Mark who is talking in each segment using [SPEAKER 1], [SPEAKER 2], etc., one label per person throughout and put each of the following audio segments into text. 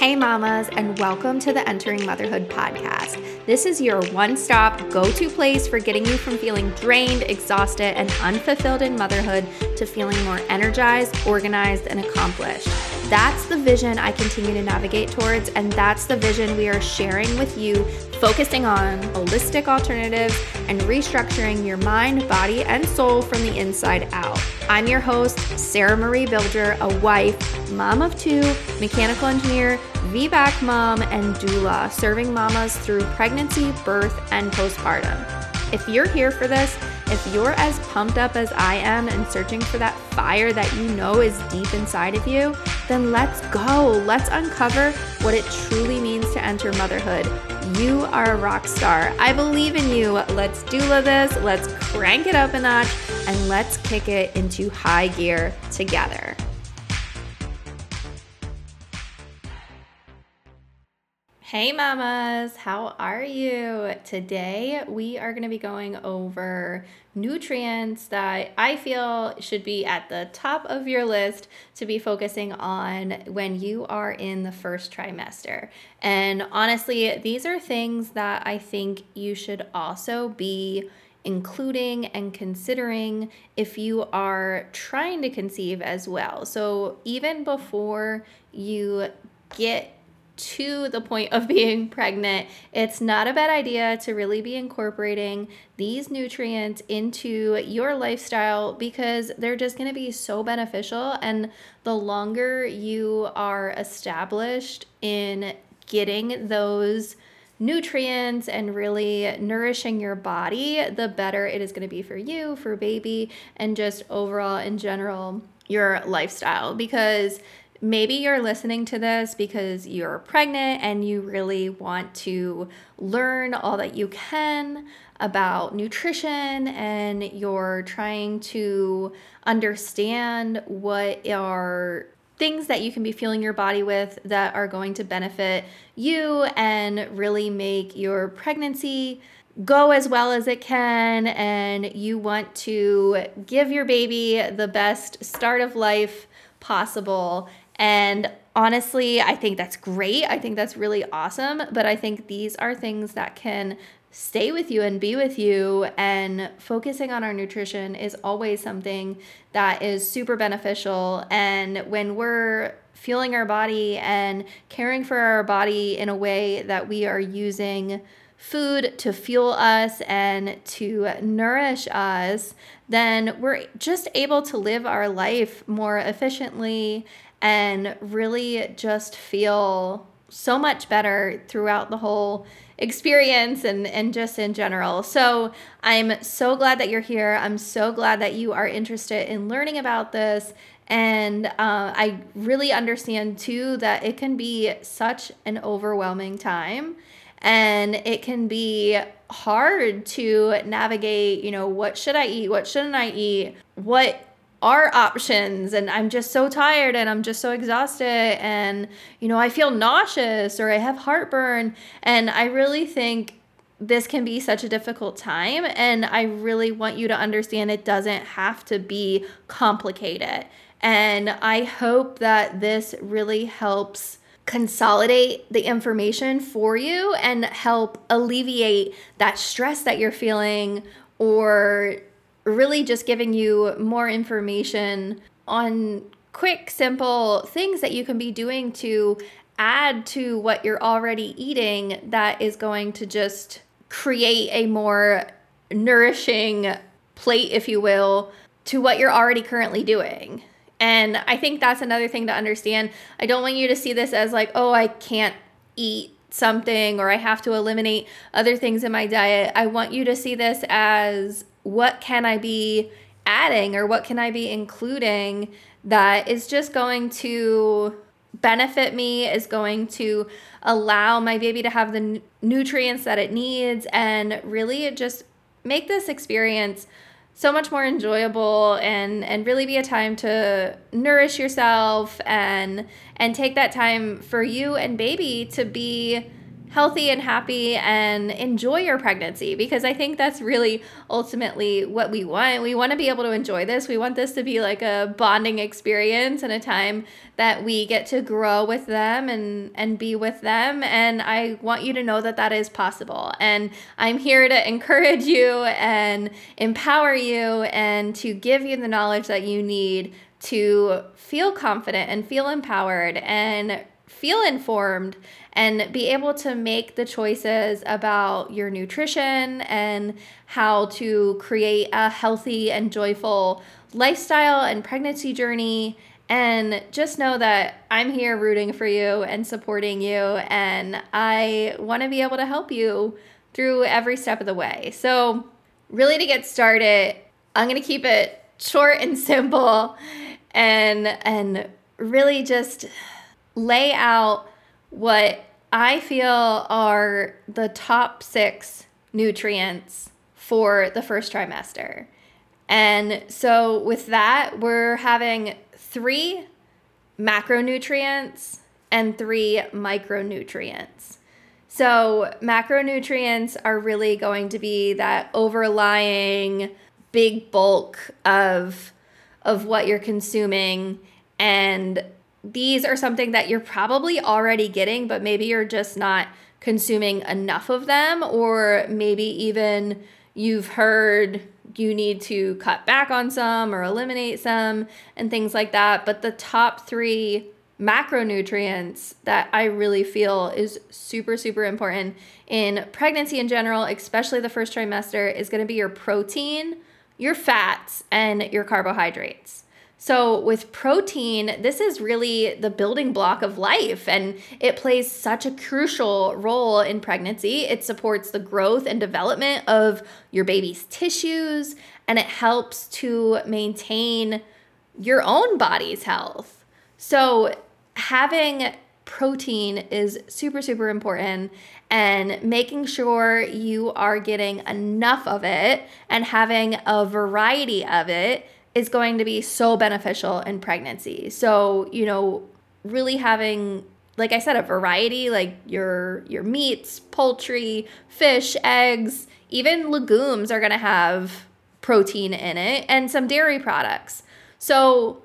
[SPEAKER 1] Hey, mamas, and welcome to the Entering Motherhood podcast. This is your one stop, go to place for getting you from feeling drained, exhausted, and unfulfilled in motherhood to feeling more energized, organized, and accomplished. That's the vision I continue to navigate towards, and that's the vision we are sharing with you, focusing on holistic alternatives and restructuring your mind, body, and soul from the inside out. I'm your host, Sarah Marie Bilger, a wife, mom of two, mechanical engineer, VBAC mom, and doula, serving mamas through pregnancy, birth, and postpartum. If you're here for this, if you're as pumped up as I am and searching for that fire that you know is deep inside of you, then let's go. Let's uncover what it truly means to enter motherhood. You are a rock star. I believe in you. Let's doula this. Let's crank it up a notch and let's kick it into high gear together. Hey, mamas, how are you? Today we are going to be going over nutrients that I feel should be at the top of your list to be focusing on when you are in the first trimester. And honestly, these are things that I think you should also be including and considering if you are trying to conceive as well. So, even before you get to the point of being pregnant, it's not a bad idea to really be incorporating these nutrients into your lifestyle because they're just going to be so beneficial. And the longer you are established in getting those nutrients and really nourishing your body, the better it is going to be for you, for baby, and just overall in general, your lifestyle. Because maybe you're listening to this because you're pregnant and you really want to learn all that you can about nutrition and you're trying to understand what are things that you can be fueling your body with that are going to benefit you and really make your pregnancy go as well as it can. And you want to give your baby the best start of life possible and honestly, I think that's great. I think that's really awesome. But I think these are things that can stay with you and be with you. And focusing on our nutrition is always something that is super beneficial. And when we're fueling our body and caring for our body in a way that we are using food to fuel us and to nourish us, then we're just able to live our life more efficiently and really just feel so much better throughout the whole experience and, and just in general. So I'm so glad that you're here. I'm so glad that you are interested in learning about this. And uh, I really understand too that it can be such an overwhelming time and it can be hard to navigate, you know, what should I eat? What shouldn't I eat? What are options and I'm just so tired and I'm just so exhausted and you know I feel nauseous or I have heartburn and I really think this can be such a difficult time and I really want you to understand it doesn't have to be complicated and I hope that this really helps consolidate the information for you and help alleviate that stress that you're feeling or really just giving you more information on quick, simple things that you can be doing to add to what you're already eating that is going to just create a more nourishing plate, if you will, to what you're already currently doing. And I think that's another thing to understand. I don't want you to see this as like, oh, I can't eat something or I have to eliminate other things in my diet. I want you to see this as what can I be adding or what can I be including that is just going to benefit me, is going to allow my baby to have the nutrients that it needs, and really just make this experience so much more enjoyable and and really be a time to nourish yourself and and take that time for you and baby to be healthy and happy and enjoy your pregnancy because I think that's really ultimately what we want. We want to be able to enjoy this. We want this to be like a bonding experience and a time that we get to grow with them and and be with them and I want you to know that that is possible. And I'm here to encourage you and empower you and to give you the knowledge that you need to feel confident and feel empowered and feel informed and be able to make the choices about your nutrition and how to create a healthy and joyful lifestyle and pregnancy journey. And just know that I'm here rooting for you and supporting you, and I want to be able to help you through every step of the way. So, really, to get started, I'm going to keep it short and simple and and really just lay out what I feel are the top six nutrients for the first trimester. And so, with that, we're having three macronutrients and three micronutrients. So, macronutrients are really going to be that overlying big bulk of, of what you're consuming and these are something that you're probably already getting, but maybe you're just not consuming enough of them, or maybe even you've heard you need to cut back on some or eliminate some and things like that. But the top three macronutrients that I really feel is super, super important in pregnancy in general, especially the first trimester, is going to be your protein, your fats, and your carbohydrates. So, with protein, this is really the building block of life, and it plays such a crucial role in pregnancy. It supports the growth and development of your baby's tissues, and it helps to maintain your own body's health. So, having protein is super, super important, and making sure you are getting enough of it and having a variety of it is going to be so beneficial in pregnancy. So, you know, really having like I said a variety like your your meats, poultry, fish, eggs, even legumes are going to have protein in it and some dairy products. So,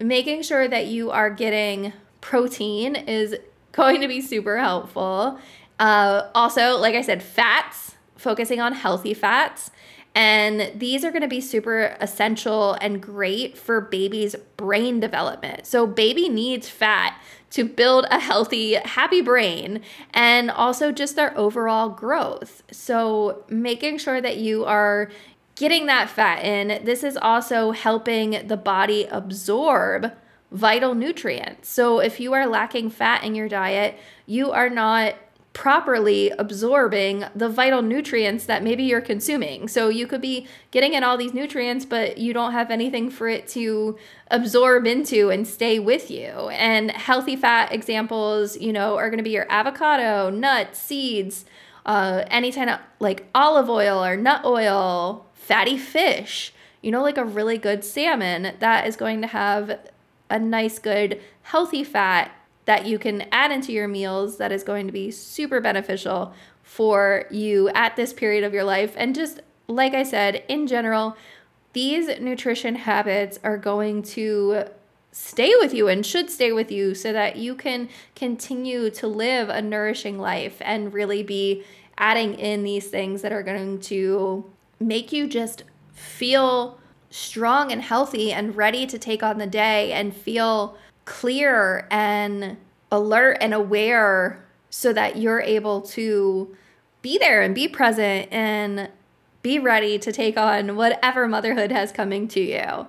[SPEAKER 1] making sure that you are getting protein is going to be super helpful. Uh, also, like I said, fats, focusing on healthy fats and these are going to be super essential and great for baby's brain development. So, baby needs fat to build a healthy, happy brain and also just their overall growth. So, making sure that you are getting that fat in, this is also helping the body absorb vital nutrients. So, if you are lacking fat in your diet, you are not properly absorbing the vital nutrients that maybe you're consuming. So you could be getting in all these nutrients, but you don't have anything for it to absorb into and stay with you. And healthy fat examples, you know, are going to be your avocado, nuts, seeds, uh, any kind of like olive oil or nut oil, fatty fish, you know, like a really good salmon that is going to have a nice, good, healthy fat that you can add into your meals that is going to be super beneficial for you at this period of your life. And just like I said, in general, these nutrition habits are going to stay with you and should stay with you so that you can continue to live a nourishing life and really be adding in these things that are going to make you just feel strong and healthy and ready to take on the day and feel clear and alert and aware so that you're able to be there and be present and be ready to take on whatever motherhood has coming to you.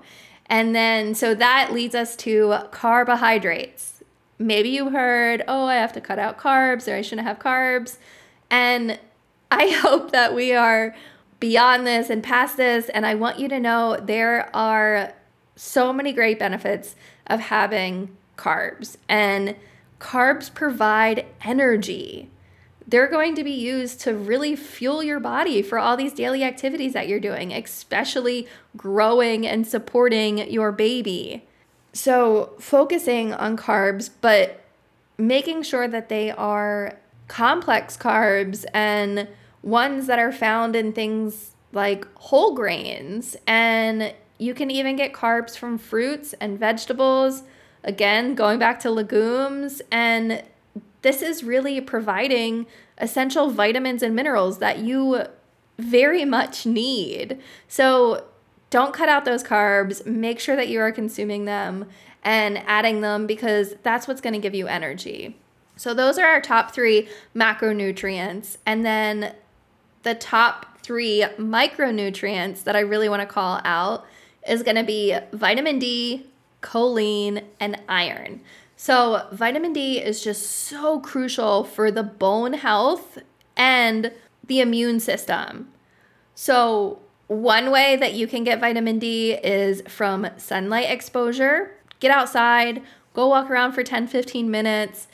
[SPEAKER 1] And then, so that leads us to carbohydrates. Maybe you heard, oh, I have to cut out carbs or I shouldn't have carbs. And I hope that we are beyond this and past this. And I want you to know there are so many great benefits of having carbs. And carbs provide energy. They're going to be used to really fuel your body for all these daily activities that you're doing, especially growing and supporting your baby. So, focusing on carbs, but making sure that they are complex carbs and ones that are found in things like whole grains. And you can even get carbs from fruits and vegetables. Again, going back to legumes. And this is really providing essential vitamins and minerals that you very much need. So don't cut out those carbs. Make sure that you are consuming them and adding them because that's what's going to give you energy. So, those are our top three macronutrients. And then the top three micronutrients that I really want to call out is going to be vitamin D, choline, and iron. So, vitamin D is just so crucial for the bone health and the immune system. So, one way that you can get vitamin D is from sunlight exposure. Get outside, go walk around for 10 15 minutes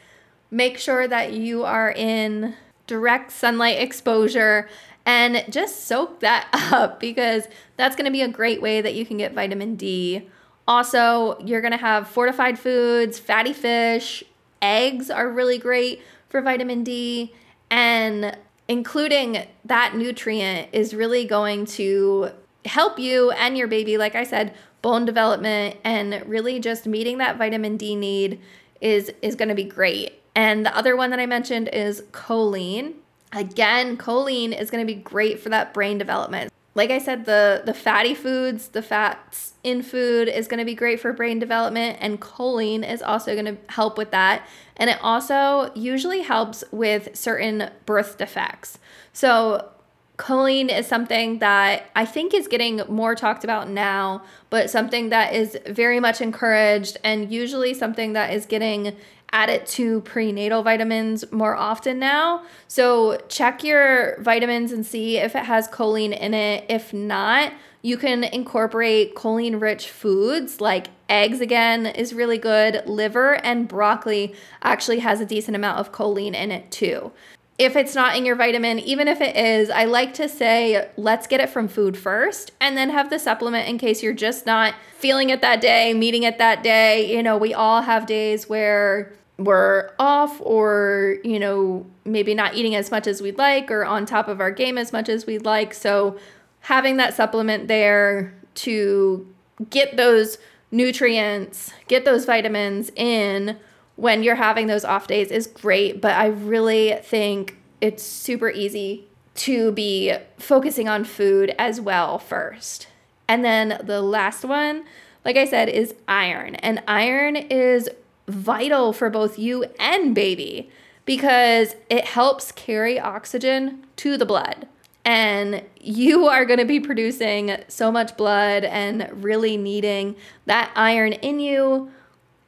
[SPEAKER 1] Make sure that you are in direct sunlight exposure and just soak that up because that's going to be a great way that you can get vitamin D. Also, you're going to have fortified foods, fatty fish, eggs are really great for vitamin D, and including that nutrient is really going to help you and your baby, like I said, bone development and really just meeting that vitamin D need is is going to be great. And the other one that I mentioned is choline. Again, choline is going to be great for that brain development. Like I said, the the fatty foods, the fats in food is going to be great for brain development and choline is also going to help with that. And it also usually helps with certain birth defects. So, choline is something that I think is getting more talked about now, but something that is very much encouraged and usually something that is getting add it to prenatal vitamins more often now. So check your vitamins and see if it has choline in it. If not, you can incorporate choline rich foods like eggs again is really good. Liver and broccoli actually has a decent amount of choline in it too. If it's not in your vitamin, even if it is, I like to say let's get it from food first and then have the supplement in case you're just not feeling it that day, meeting it that day. You know, we all have days where we're off or, you know, maybe not eating as much as we'd like or on top of our game as much as we'd like. So having that supplement there to get those nutrients, get those vitamins in when you're having those off days is great, but I really think it's super easy to be focusing on food as well first. And then the last one, like I said, is iron. And iron is vital for both you and baby because it helps carry oxygen to the blood. And you are going to be producing so much blood and really needing that iron in you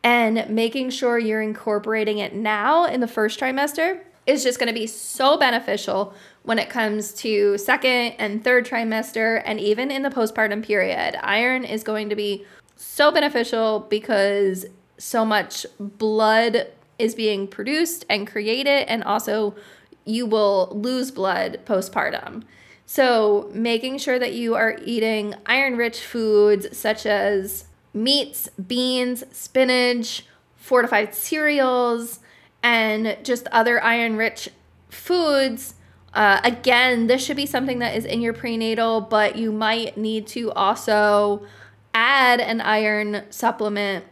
[SPEAKER 1] and making sure you're incorporating it now in the first trimester is just going to be so beneficial when it comes to second and third trimester and even in the postpartum period. Iron is going to be so beneficial because so much blood is being produced and created, and also you will lose blood postpartum. So, making sure that you are eating iron rich foods such as meats, beans, spinach, fortified cereals, and just other iron rich foods. Uh, again, this should be something that is in your prenatal, but you might need to also add an iron supplement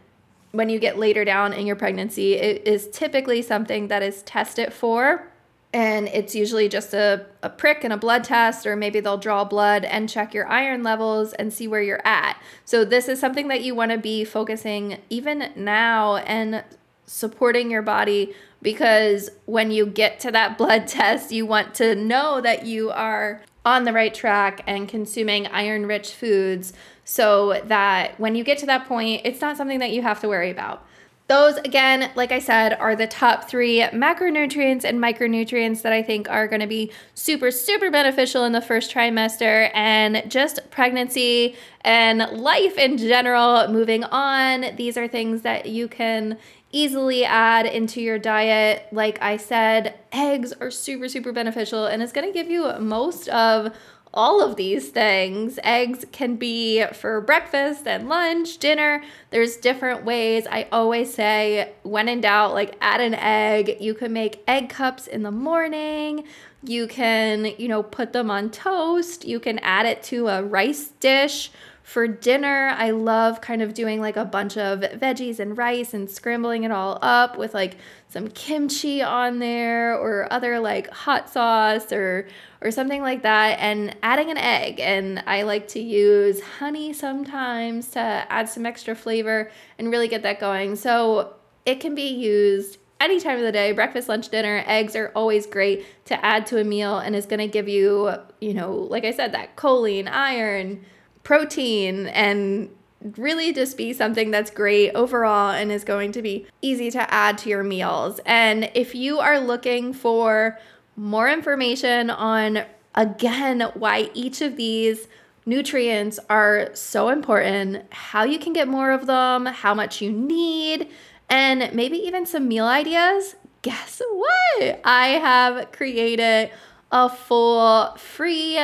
[SPEAKER 1] when you get later down in your pregnancy, it is typically something that is tested for. And it's usually just a, a prick and a blood test, or maybe they'll draw blood and check your iron levels and see where you're at. So, this is something that you want to be focusing even now and supporting your body because when you get to that blood test, you want to know that you are on the right track and consuming iron rich foods so that when you get to that point, it's not something that you have to worry about. Those, again, like I said, are the top three macronutrients and micronutrients that I think are going to be super, super beneficial in the first trimester and just pregnancy and life in general. Moving on, these are things that you can easily add into your diet. Like I said, eggs are super, super beneficial and it's going to give you most of all of these things. Eggs can be for breakfast and lunch, dinner. There's different ways. I always say, when in doubt, like add an egg. You can make egg cups in the morning. You can, you know, put them on toast. You can add it to a rice dish for dinner, I love kind of doing like a bunch of veggies and rice and scrambling it all up with like some kimchi on there or other like hot sauce or or something like that and adding an egg and I like to use honey sometimes to add some extra flavor and really get that going. So it can be used any time of the day, breakfast, lunch, dinner, eggs are always great to add to a meal and is going to give you, you know, like I said, that choline, iron, protein and really just be something that's great overall and is going to be easy to add to your meals. And if you are looking for more information on, again, why each of these nutrients are so important, how you can get more of them, how much you need, and maybe even some meal ideas, guess what? I have created a full free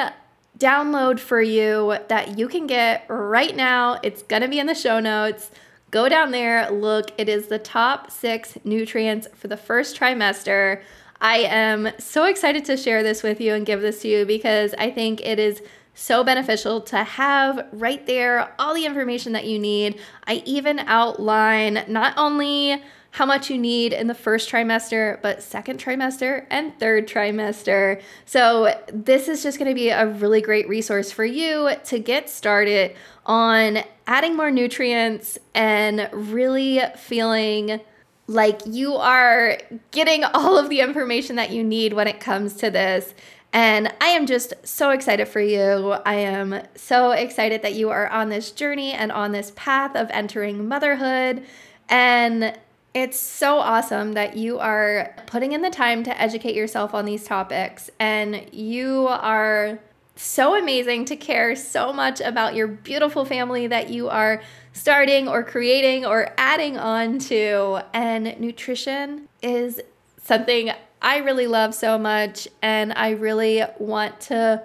[SPEAKER 1] download for you that you can get right now. It's going to be in the show notes. Go down there, look. It is the top six nutrients for the first trimester. I am so excited to share this with you and give this to you because I think it is so beneficial to have right there all the information that you need. I even outline not only how much you need in the first trimester, but second trimester and third trimester. So, this is just gonna be a really great resource for you to get started on adding more nutrients and really feeling like you are getting all of the information that you need when it comes to this. And I am just so excited for you. I am so excited that you are on this journey and on this path of entering motherhood. And it's so awesome that you are putting in the time to educate yourself on these topics and you are so amazing to care so much about your beautiful family that you are starting or creating or adding on to. And nutrition is something I really love so much, and I really want to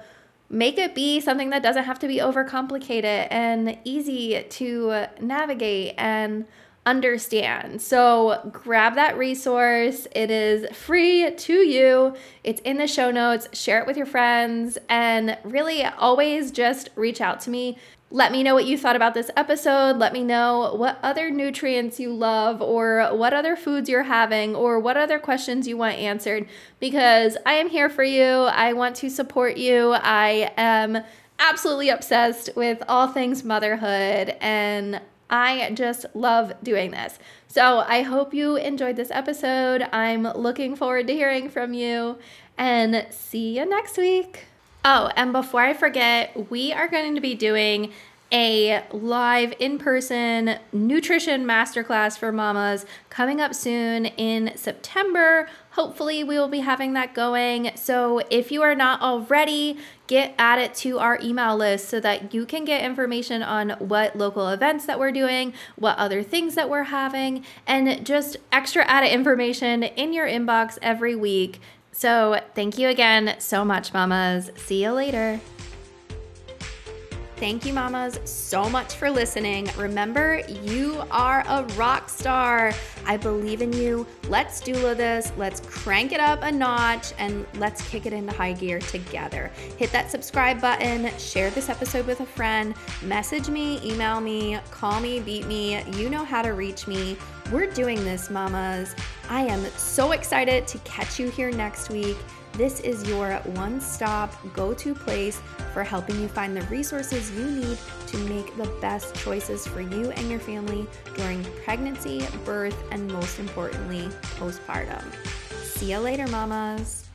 [SPEAKER 1] make it be something that doesn't have to be overcomplicated and easy to navigate and understand. So grab that resource. It is free to you. It's in the show notes. Share it with your friends and really always just reach out to me. Let me know what you thought about this episode. Let me know what other nutrients you love, or what other foods you're having, or what other questions you want answered because I am here for you. I want to support you. I am absolutely obsessed with all things motherhood, and I just love doing this. So I hope you enjoyed this episode. I'm looking forward to hearing from you and see you next week. Oh, and before I forget, we are going to be doing a live in person nutrition masterclass for mamas coming up soon in September. Hopefully, we will be having that going. So, if you are not already, get added to our email list so that you can get information on what local events that we're doing, what other things that we're having, and just extra added information in your inbox every week. So, thank you again so much, mamas. See you later. Thank you, mamas, so much for listening. Remember, you are a rock star. I believe in you. Let's do this. Let's crank it up a notch and let's kick it into high gear together. Hit that subscribe button, share this episode with a friend, message me, email me, call me, beat me. You know how to reach me. We're doing this, mamas. I am so excited to catch you here next week. This is your one stop go to place for helping you find the resources you need to make the best choices for you and your family during pregnancy, birth, and most importantly, postpartum. See you later, mamas.